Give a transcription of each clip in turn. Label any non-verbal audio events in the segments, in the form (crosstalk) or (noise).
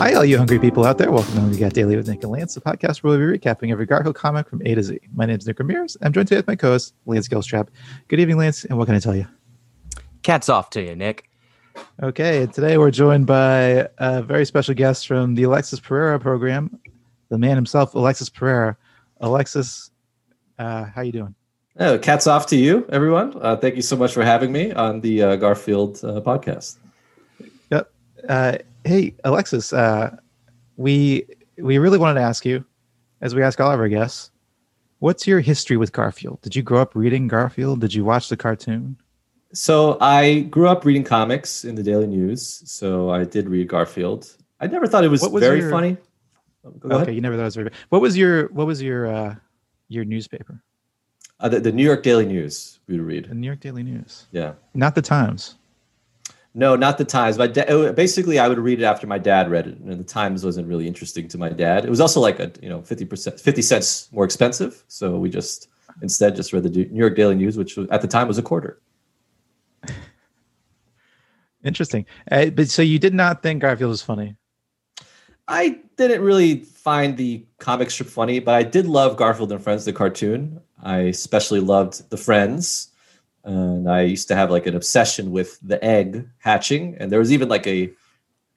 Hi, all you hungry people out there. Welcome to Hungry Cat Daily with Nick and Lance, the podcast where we'll be recapping every Garfield comic from A to Z. My name is Nick Ramirez. I'm joined today with my co host, Lance Gilstrap. Good evening, Lance, and what can I tell you? Cats off to you, Nick. Okay, today we're joined by a very special guest from the Alexis Pereira program, the man himself, Alexis Pereira. Alexis, uh, how you doing? Oh, cats off to you, everyone. Uh, thank you so much for having me on the uh, Garfield uh, podcast. Yep. Hey, Alexis, uh, we we really wanted to ask you, as we ask all of our guests, what's your history with Garfield? Did you grow up reading Garfield? Did you watch the cartoon? So I grew up reading comics in the Daily News. So I did read Garfield. I never thought it was, was very your- funny. Go okay, ahead. you never thought it was very. What was your What was your uh, your newspaper? Uh, the, the New York Daily News we would read. The. New York Daily News, Yeah. not the Times. No, not the Times. My da- basically, I would read it after my dad read it, and the Times wasn't really interesting to my dad. It was also like a you know fifty percent, fifty cents more expensive. So we just instead just read the New York Daily News, which at the time was a quarter. (laughs) Interesting. Uh, but so you did not think Garfield was funny. I didn't really find the comic strip funny, but I did love Garfield and Friends, the cartoon. I especially loved the Friends. And I used to have like an obsession with the egg hatching. And there was even like a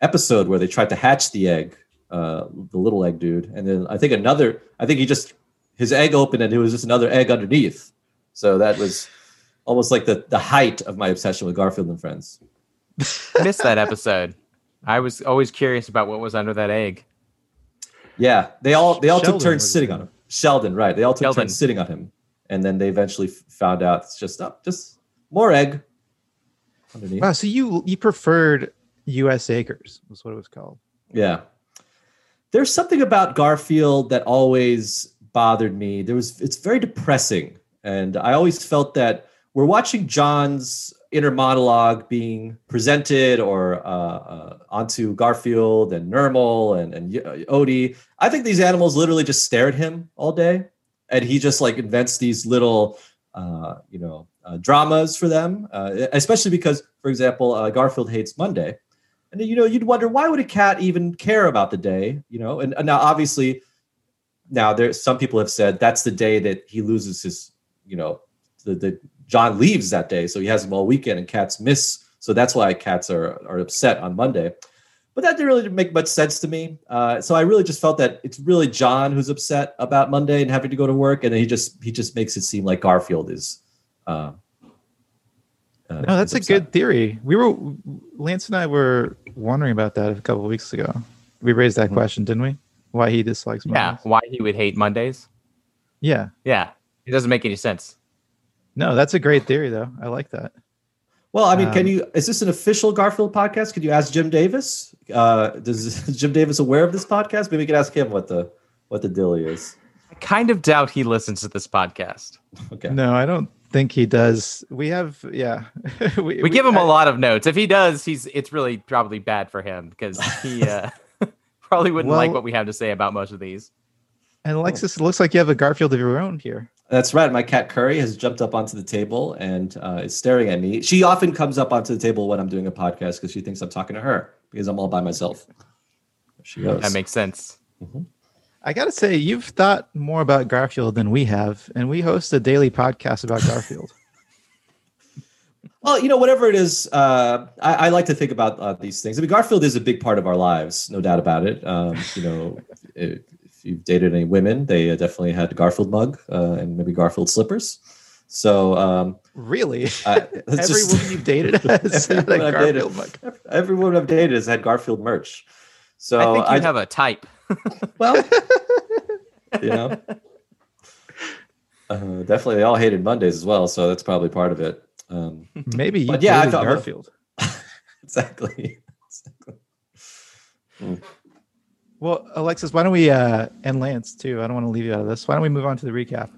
episode where they tried to hatch the egg, uh, the little egg dude. And then I think another, I think he just, his egg opened and it was just another egg underneath. So that was almost like the, the height of my obsession with Garfield and Friends. (laughs) Missed that episode. I was always curious about what was under that egg. Yeah, they all they all Sheldon took turns sitting on him. Sheldon, right? They all took Sheldon. turns sitting on him, and then they eventually found out it's just oh, just more egg underneath. Wow. So you you preferred U.S. Acres was what it was called. Yeah, there's something about Garfield that always bothered me. There was it's very depressing, and I always felt that we're watching Jon's inner monologue being presented or uh, uh, onto Garfield and Nermal and and Odie. I think these animals literally just stare at him all day, and he just like invents these little, uh, you know, uh, dramas for them. Uh, especially because, for example, uh, Garfield hates Monday, and you know, you'd wonder why would a cat even care about the day, you know? And, and now, obviously, now there some people have said that's the day that he loses his, you know, the the Jon leaves that day, so he has him all weekend, and cats miss. So that's why cats are are upset on Monday. But that didn't really make much sense to me. Uh, so I really just felt that it's really Jon who's upset about Monday and having to go to work, and then he just he just makes it seem like Garfield is. Uh, uh, No, that's a upset. good theory. We were Lance and I were wondering about that a couple of weeks ago. We raised that Mhm. question, didn't we? Why he dislikes Yeah, why he would hate Mondays? Yeah. Yeah, it doesn't make any sense. No, that's a great theory though. I like that. Well, I mean, can Um, you? Is this an official Garfield podcast? Could you ask Jim Davis? Uh, does is (laughs) Jim Davis aware of this podcast? Maybe we could ask him what the what the dilly is. I kind of doubt he listens to this podcast. Okay. No, I don't think he does. We have yeah. (laughs) We give him a a lot of notes. If he does, he's it's really probably bad for him because he (laughs) uh, probably wouldn't like what we have to say about most of these. And Alexis, it looks like you have a Garfield of your own here. That's right. My cat Curry has jumped up onto the table and uh, is staring at me. She often comes up onto the table when I'm doing a podcast because she thinks I'm talking to her because I'm all by myself. There she goes. That makes sense. I gotta say, you've thought more about Garfield than we have, and we host a daily podcast about (laughs) Garfield. Well, you know, whatever it is, uh, I, I like to think about uh, these things. I mean, Garfield is a big part of our lives, no doubt about it. Um, you know, if, if you've dated any women, they uh, definitely had Garfield mug uh, and maybe Garfield slippers. So, um, really? I, (laughs) Every just- woman you've dated (laughs) has had a woman I've dated- Garfield mug. every, every woman I've dated has had Garfield merch. So I think you I, have a type. (laughs) well, you know, uh, definitely they all hated Mondays as well. So that's probably part of it. Um, Maybe you yeah, I thought- Garfield. exactly. exactly. Well, Alexis, why don't we uh and Lance too? I don't want to leave you out of this. Why don't we move on to the recap?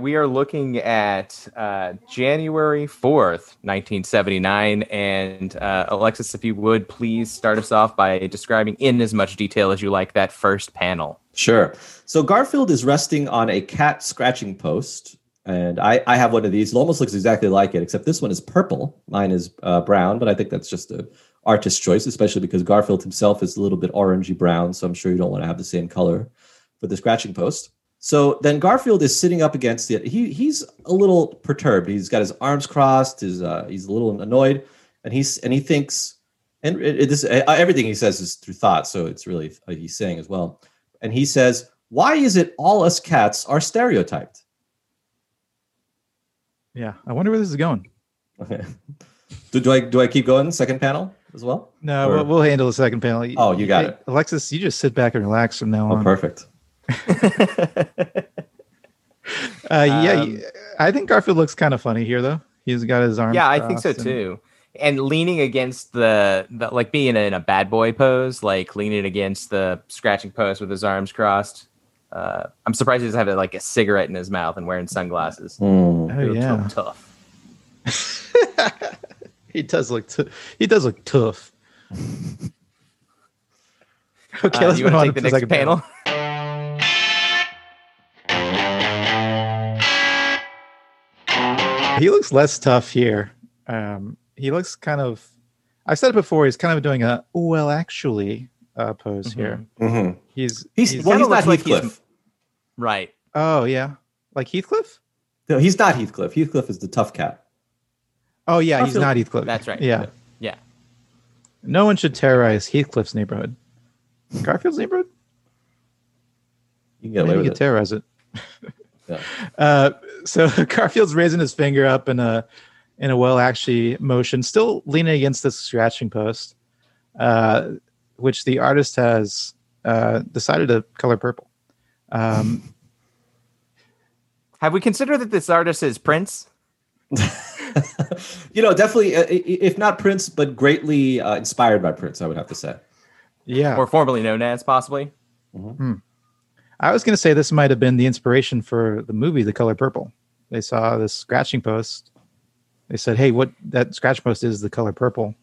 We are looking at uh, January 4th, 1979. And uh, Alexis, if you would please start us off by describing in as much detail as you like that first panel. Sure. So Garfield is resting on a cat scratching post, and I, I have one of these. It almost looks exactly like it, except this one is purple. Mine is uh, brown, but I think that's just a artist choice, especially because Garfield himself is a little bit orangey brown. So I'm sure you don't want to have the same color for the scratching post. So then Garfield is sitting up against it. He he's a little perturbed. He's got his arms crossed. His uh, he's a little annoyed, and he's and he thinks, and it, it, this uh, everything he says is through thought. So it's really uh, he's saying as well. And he says, "Why is it all us cats are stereotyped?" Yeah, I wonder where this is going. Okay. do, do I do I keep going? Second panel as well? No, Or- we'll, we'll handle the second panel. Oh, you got Hey, it. Alexis. You just sit back and relax from now Oh, on. perfect. (laughs) Uh, yeah, Um, y- I think Garfield looks kind of funny here, though. He's got his arms. yeah, I think so and- too. And leaning against the, the like being in a bad boy pose, like leaning against the scratching post with his arms crossed. Uh, I'm surprised he doesn't have like a cigarette in his mouth and wearing sunglasses. Hmm. Oh He looks yeah, tough. (laughs) he does look. T- he does look tough. (laughs) okay, Uh, let's you move want on to take the next panel? (laughs) He looks less tough here. Um, he looks kind of. I've said it before. He's kind of doing a well, actually, uh, pose here. Mhm. He's He's, he's well, he's not looks like he's- Heathcliff. right. oh yeah, like Heathcliff. No, he's not Heathcliff. Heathcliff is the tough cat. Oh yeah, he's not Heathcliff. That's right. Yeah, Yeah. no one should terrorize Heathcliff's neighborhood. Garfield's neighborhood. You can get Maybe away you with could it. terrorize it. Yeah. (laughs) Uh, so (laughs) Garfield's raising his finger up in a in a well actually motion, still leaning against the scratching post, uh, which the artist has uh, decided to color purple. Um, (laughs) Have we considered that this artist is Prince? (laughs) you know, definitely, uh, i- i- if not Prince, but greatly uh, inspired by Prince, I would have to say. yeah, or formerly known as possibly. I was going to say this might have been the inspiration for the movie The Color Purple. They saw this scratching post. They said, "Hey, what that scratch post is the color purple."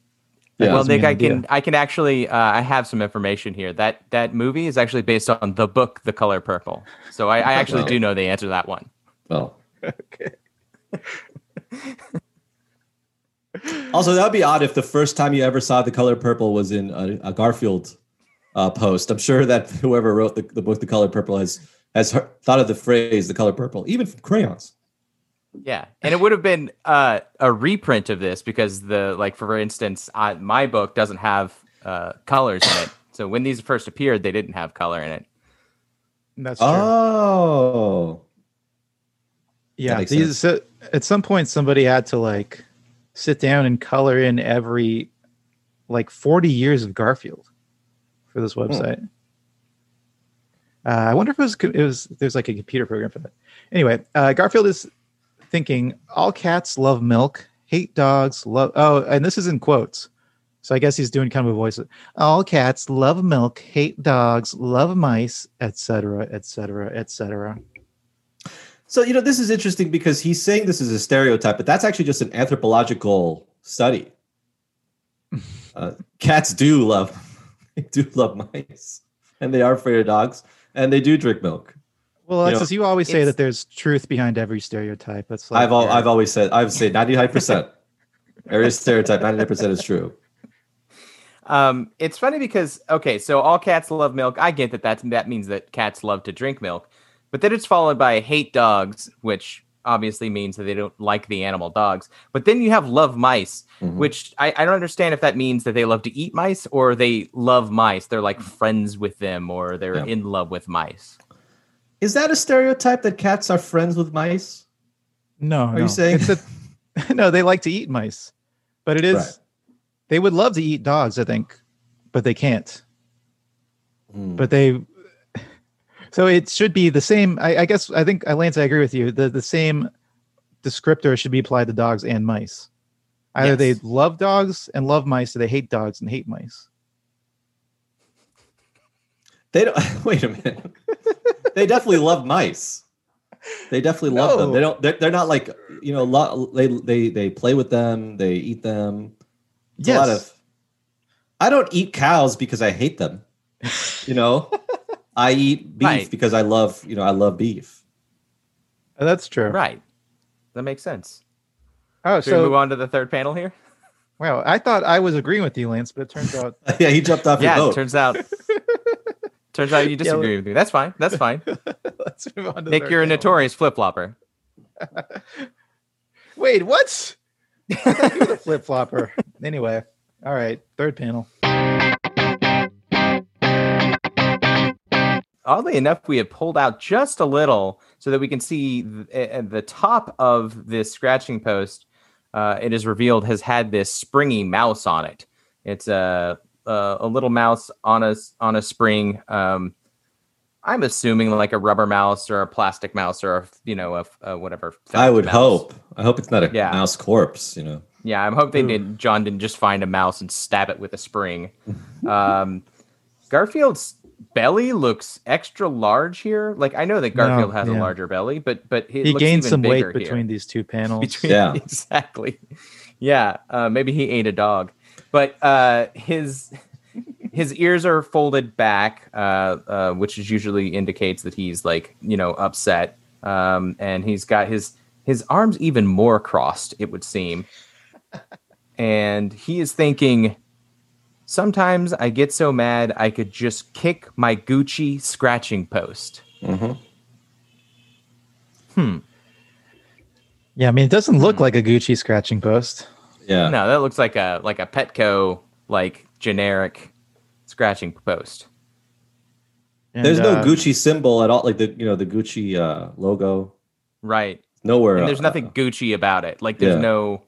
That Yeah. well, Nick, I idea. can I can actually uh, I have some information here. That that movie is actually based on the book The Color Purple. So I, I actually Wow. do know the answer to that one. Well, Okay. (laughs) also, that would be odd if the first time you ever saw the color purple was in a, a Garfield uh, post. I'm sure that (laughs) whoever wrote the, the book, The Color Purple, has has heard, thought of the phrase "the color purple," even from crayons. Yeah, and it would have been uh, a reprint of this because the like for instance, I, my book doesn't have uh, colors in it. So when these first appeared, they didn't have color in it. That's true. Oh, yeah, these so at some point somebody had to like sit down and color in every like 40 years of Garfield for this website. Uh, I wonder if it was it was there's like a computer program for that. Anyway, uh, Garfield is thinking all cats love milk, hate dogs, love oh, and this is in quotes. So I guess he's doing kind of a voice. All cats love milk, hate dogs, love mice, etc., etc., etc. so you know this is interesting because he's saying this is a stereotype, but that's actually just an anthropological study. Uh, cats do love (laughs) do love mice, and they are afraid of dogs, and they do drink milk. Well, You know, Alexis, you always say that there's truth behind every stereotype. That's like I've al- your- I've always said I've said ninety nine percent. Every stereotype, ninety nine percent is true. Um, it's funny because okay, so all cats love milk. I get that that's, that means that cats love to drink milk, but then it's followed by hate dogs, which obviously means that they don't like the animal dogs. But then you have love mice, Mhm. which I, I don't understand if that means that they love to eat mice or they love mice. They're like friends with them or they're Yeah. in love with mice. Is that a stereotype that cats are friends with mice? no. Are no. you saying- It's a, (laughs) no? They like to eat mice, but it is Right. they would love to eat dogs, I think, but they can't. Hmm. But they. (laughs) So it should be the same. I, I guess I think Lance, I agree with you. The the same descriptor should be applied to dogs and mice. Either they love dogs and love mice, or they hate dogs and hate mice. They don't. (laughs) Wait a minute. They definitely love mice. They definitely love them. They don't. They're, they're not like you know. Lo- they they they play with them. They eat them. It's a lot of. I don't eat cows because I hate them. You know, (laughs) I eat beef Right. because I love you know I love beef. Uh, That's true. Right. That makes sense. Oh, Should we move on to the third panel here? wow, I thought I was agreeing with you, Lance, but it turns out (laughs) yeah, he jumped off yeah, your it turns out. (laughs) turns out you disagree with me. That's fine. That's fine. (laughs) let's move on to Nick, you're a notorious flip flopper. (laughs) Wait, what? (laughs) You were the flip flopper. anyway, all right, third panel. Oddly enough, we have pulled out just a little so that we can see th- at the top of this scratching post. Uh, it is revealed has had this springy mouse on it. It's a a, a little mouse on a s- on a spring. Um, I'm assuming like a rubber mouse or a plastic mouse or a, you know a, f- a whatever. I would mouse. hope. I hope it's not a Yeah. mouse corpse. You know. Yeah, I'm hoping Ooh. that Jon didn't just find a mouse and stab it with a spring. (laughs) um, Garfield's belly looks extra large here. Like I know that No, Garfield has a larger belly, but but it he looks gained even some weight bigger here. between these two (laughs) panels. Between- Yeah. (laughs) exactly. Yeah, uh, maybe he ate a dog, but uh, his his ears are folded back, uh, uh, which is usually indicates that he's like you know upset, um, and he's got his his arms even more crossed. It would seem, and he is thinking. Sometimes I get so mad I could just kick my Gucci scratching post. hmm Hmm. yeah, I mean, it doesn't look like a Gucci scratching post. Yeah. No, that looks like a like a Petco like generic scratching post. And, There's no uh, Gucci symbol at all. Like the you know the Gucci uh, logo. Right. Nowhere. And there's uh, nothing Gucci about it. Like there's Yeah. no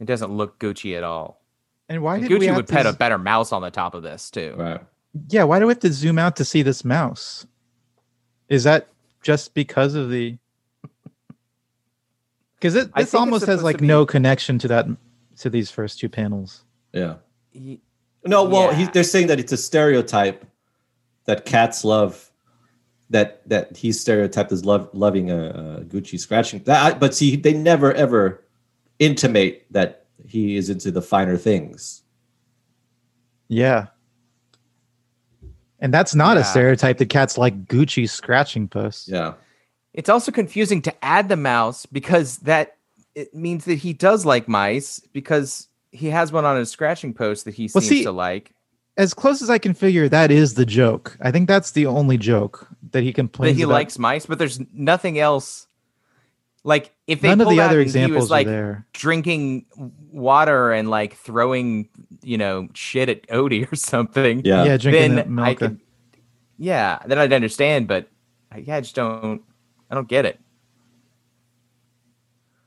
it doesn't look Gucci at all. And why And did we Gucci have would to put a z- better mouse on the top of this too. Right. Yeah, why do we have to zoom out to see this mouse? Is that just because of the? Because it this almost has like be- no connection to that to these first two panels. Yeah. Ye- No, well, he, they're saying that it's a stereotype that cats love. That that he's stereotyped as love loving a, a Gucci scratching. That, but see, they never ever intimate that he is into the finer things. Yeah. And that's not a stereotype that cats like Gucci scratching posts. Yeah. It's also confusing to add the mouse because that it means that he does like mice because he has one on his scratching post that he Well, seems see, to like. As close as I can figure, that is the joke. I think that's the only joke that he That complains he about. likes mice, but there's nothing else. Like if they None of the other and he examples was like are there. drinking water and like throwing, you know, shit at Odie or something. Yeah. Yeah, drinking that then milk. I could, yeah, then I'd understand. But I, yeah, I just don't, I don't get it.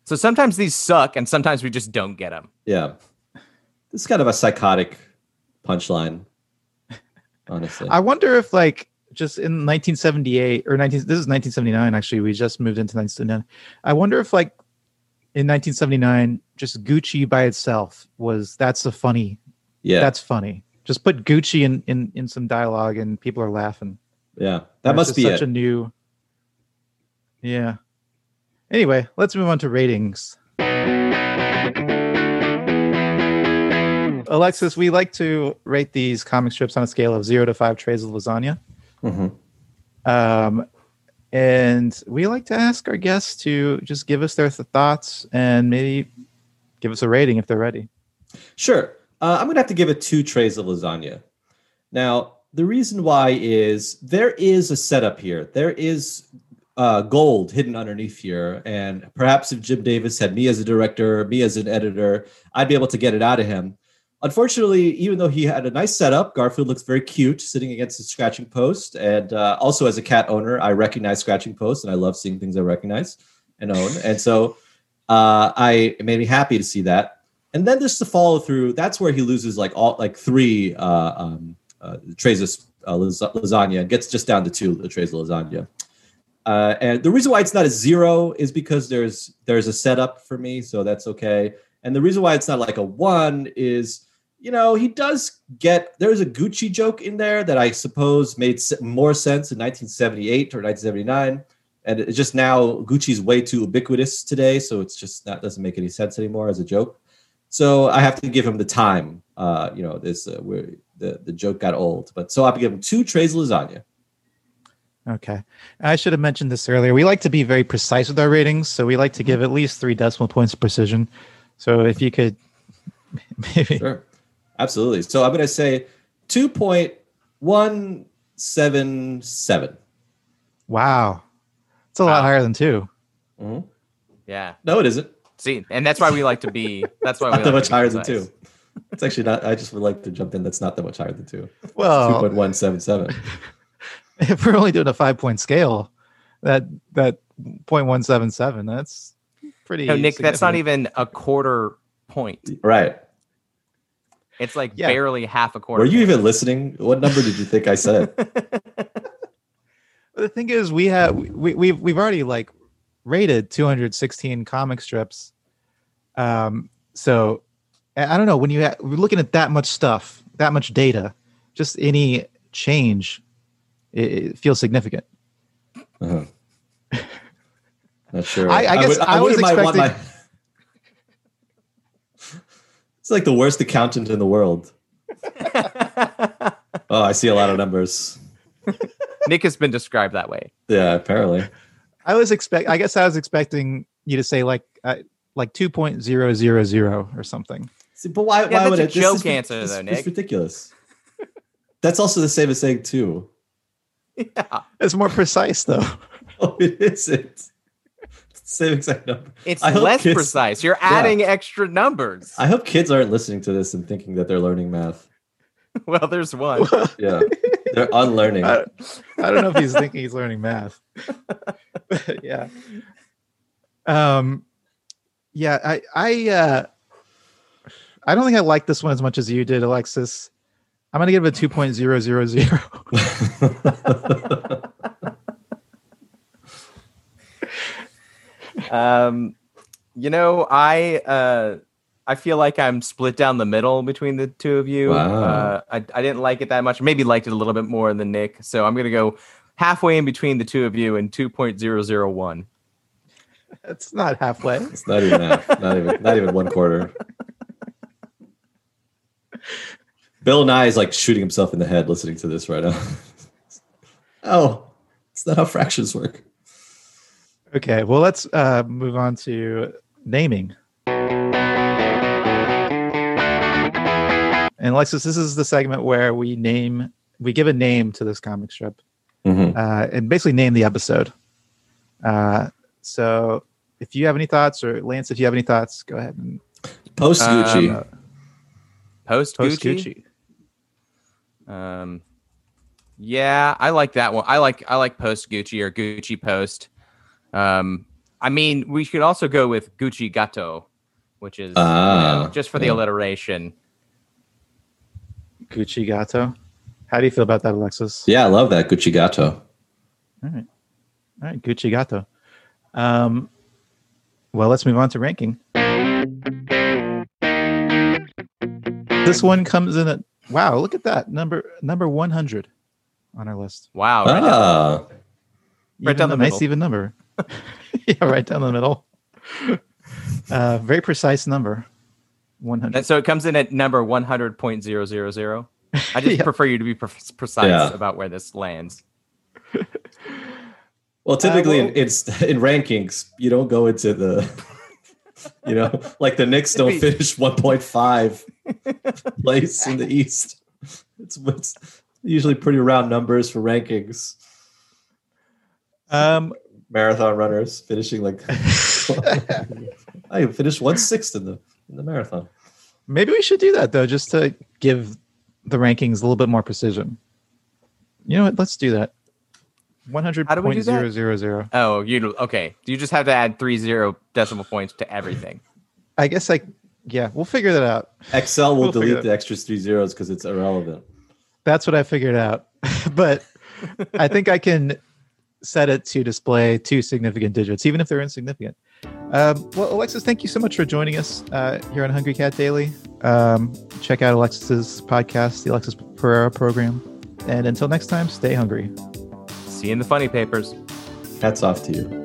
So sometimes these suck, and sometimes we just don't get them. Yeah. This is kind of a psychotic punchline. Honestly. I wonder if like just in 1978 or 19 this is 1979 actually we just moved into 1979. I wonder if like in 1979 just Gucci by itself was that's a funny yeah. that's funny. Just put Gucci in in in some dialogue and people are laughing. yeah. That It's must be such it. a new Yeah. Anyway, let's move on to ratings. Alexis, we like to rate these comic strips on a scale of zero to five trays of lasagna. Mhm. Um, and we like to ask our guests to just give us their th- thoughts and maybe give us a rating if they're ready. Sure. Uh, I'm going to have to give it two trays of lasagna. Now, the reason why is there is a setup here. There is uh, gold hidden underneath here. And perhaps if Jim Davis had me as a director, me as an editor, I'd be able to get it out of him. Unfortunately, even though he had a nice setup, Garfield looks very cute sitting against his scratching post. And uh, also, as a cat owner, I recognize scratching posts and I love seeing things I recognize and own. And so uh, I it made me happy to see that. And then just to follow through, that's where he loses like all like three uh, um, uh, trays of uh, lasagna gets just down to two trays of lasagna. Uh, and the reason why it's not a zero is because there's there's a setup for me, so that's okay. And the reason why it's not like a one is, you know, he does get there's a Gucci joke in there that I suppose made more sense in 1978 or 1979, and it's just now Gucci's way too ubiquitous today, so it's just that doesn't make any sense anymore as a joke. So I have to give him the time. Uh, you know, this uh, where the the joke got old, but so I have to give him two trays of lasagna. Okay. I should have mentioned this earlier. We like to be very precise with our ratings, so we like to give at least three decimal points of precision. So if you could (laughs) maybe Sure. Absolutely. So I'm going to say 2.177. wow. It's a lot Wow. higher than two. Mhm. Yeah. No, it isn't. See, and that's why we like to be. That's why we Not like that to much be higher than two. It's actually not. I just would like to jump in. That's not that much higher than two. Well, 2.177. (laughs) if we're only doing a five point scale, that that 0.177, that's pretty No, Nick, that's not even a quarter point. Right. It's like Yeah. barely half a quarter. Were you point. even listening? What number did you think I said? (laughs) the thing is we have we, we've we've already like rated 216 comic strips um so i I don't know when you ha- we're looking at that much stuff that much data just any change it, it feels significant Uh-huh. Not sure. (laughs) I- I guess I was wouldn't mind want expecting- (laughs) It's like the worst accountant in the world. (laughs) Oh, I see a lot of numbers. Nick has been described that way. Yeah, apparently. i was expect i guess i was expecting you to say like uh, like 2.000 or something See, but why? Yeah, why that's would a it? this joke is- answer, this- though, this is Nick. ridiculous. That's also the same as saying two. Yeah. it's more precise though (laughs) Oh, it isn't. Same exact number. It's less kids- precise. You're adding extra numbers. I hope kids aren't listening to this and thinking that they're learning math. (laughs) well, there's one. (laughs) Yeah, they're unlearning. I, I don't know if he's thinking he's learning math. But, yeah. Um yeah, I I uh I don't think I like this one as much as you did, Alexis. I'm gonna give it a 2.000. (laughs) Um, you know, I uh, I feel like I'm split down the middle between the two of you. Wow. Uh, I I didn't like it that much. Maybe liked it a little bit more than Nick. So I'm gonna go halfway in between the two of you and 2.001. It's not halfway. it's not even half. Not even. Not even one quarter. (laughs) Bill Nye is like shooting himself in the head listening to this right now. (laughs) oh, it's not how fractions work. Okay, well let's uh move on to naming. And Alexis, this is the segment where we name we give a name to this comic strip. Mhm. uh, and basically name the episode. Uh, so if you have any thoughts, or Lance, if you have any thoughts, go ahead and Post Gucci. Um, Post post Gucci. Gucci. Um, yeah, I like that one. I like I like Post Gucci or Gucci Post. Um, I mean, we could also go with Gucci Gatto, which is you Ah, know, just for the yeah. alliteration. Gucci Gato. How do you feel about that, Alexis? yeah, I love that Gucci Gatto. All right, all right, Gucci Gato. Um, well, let's move on to ranking. This one comes in at wow! Look at that number number one hundred on our list. Wow, right now. Ah, Right Even down a the nice middle. even number. (laughs) yeah, right down the middle. Uh, very precise number. One hundred. And so it comes in at number one hundred point zero zero zero. I just (laughs) Yeah. prefer you to be pre- precise Yeah. about where this lands. (laughs) well, typically well- in, in in rankings, you don't go into the, you know, like the Knicks don't Wait. finish 1.5 (laughs) place in the East. It's, it's usually pretty round numbers for rankings. Um, Marathon runners finishing like (laughs) I finished one sixth in the in the marathon. maybe we should do that though, just to give the rankings a little bit more precision. You know what? Let's do that. One hundred How do we do point zero zero zero. Oh, you okay? Do You just have to add three zero decimal points to everything. I guess I. Yeah, we'll figure that out. Excel will We'll delete the extra three zeros because it's irrelevant. That's what I figured out. (laughs) but I think I can set it to display two significant digits, even if they're insignificant. Um, well, Alexis, thank you so much for joining us uh, here on Hungry Cat Daily. Um, check out Alexis's podcast, the Alexis Pereira program. And until next time, stay hungry. See you in the funny papers. Hats off to you.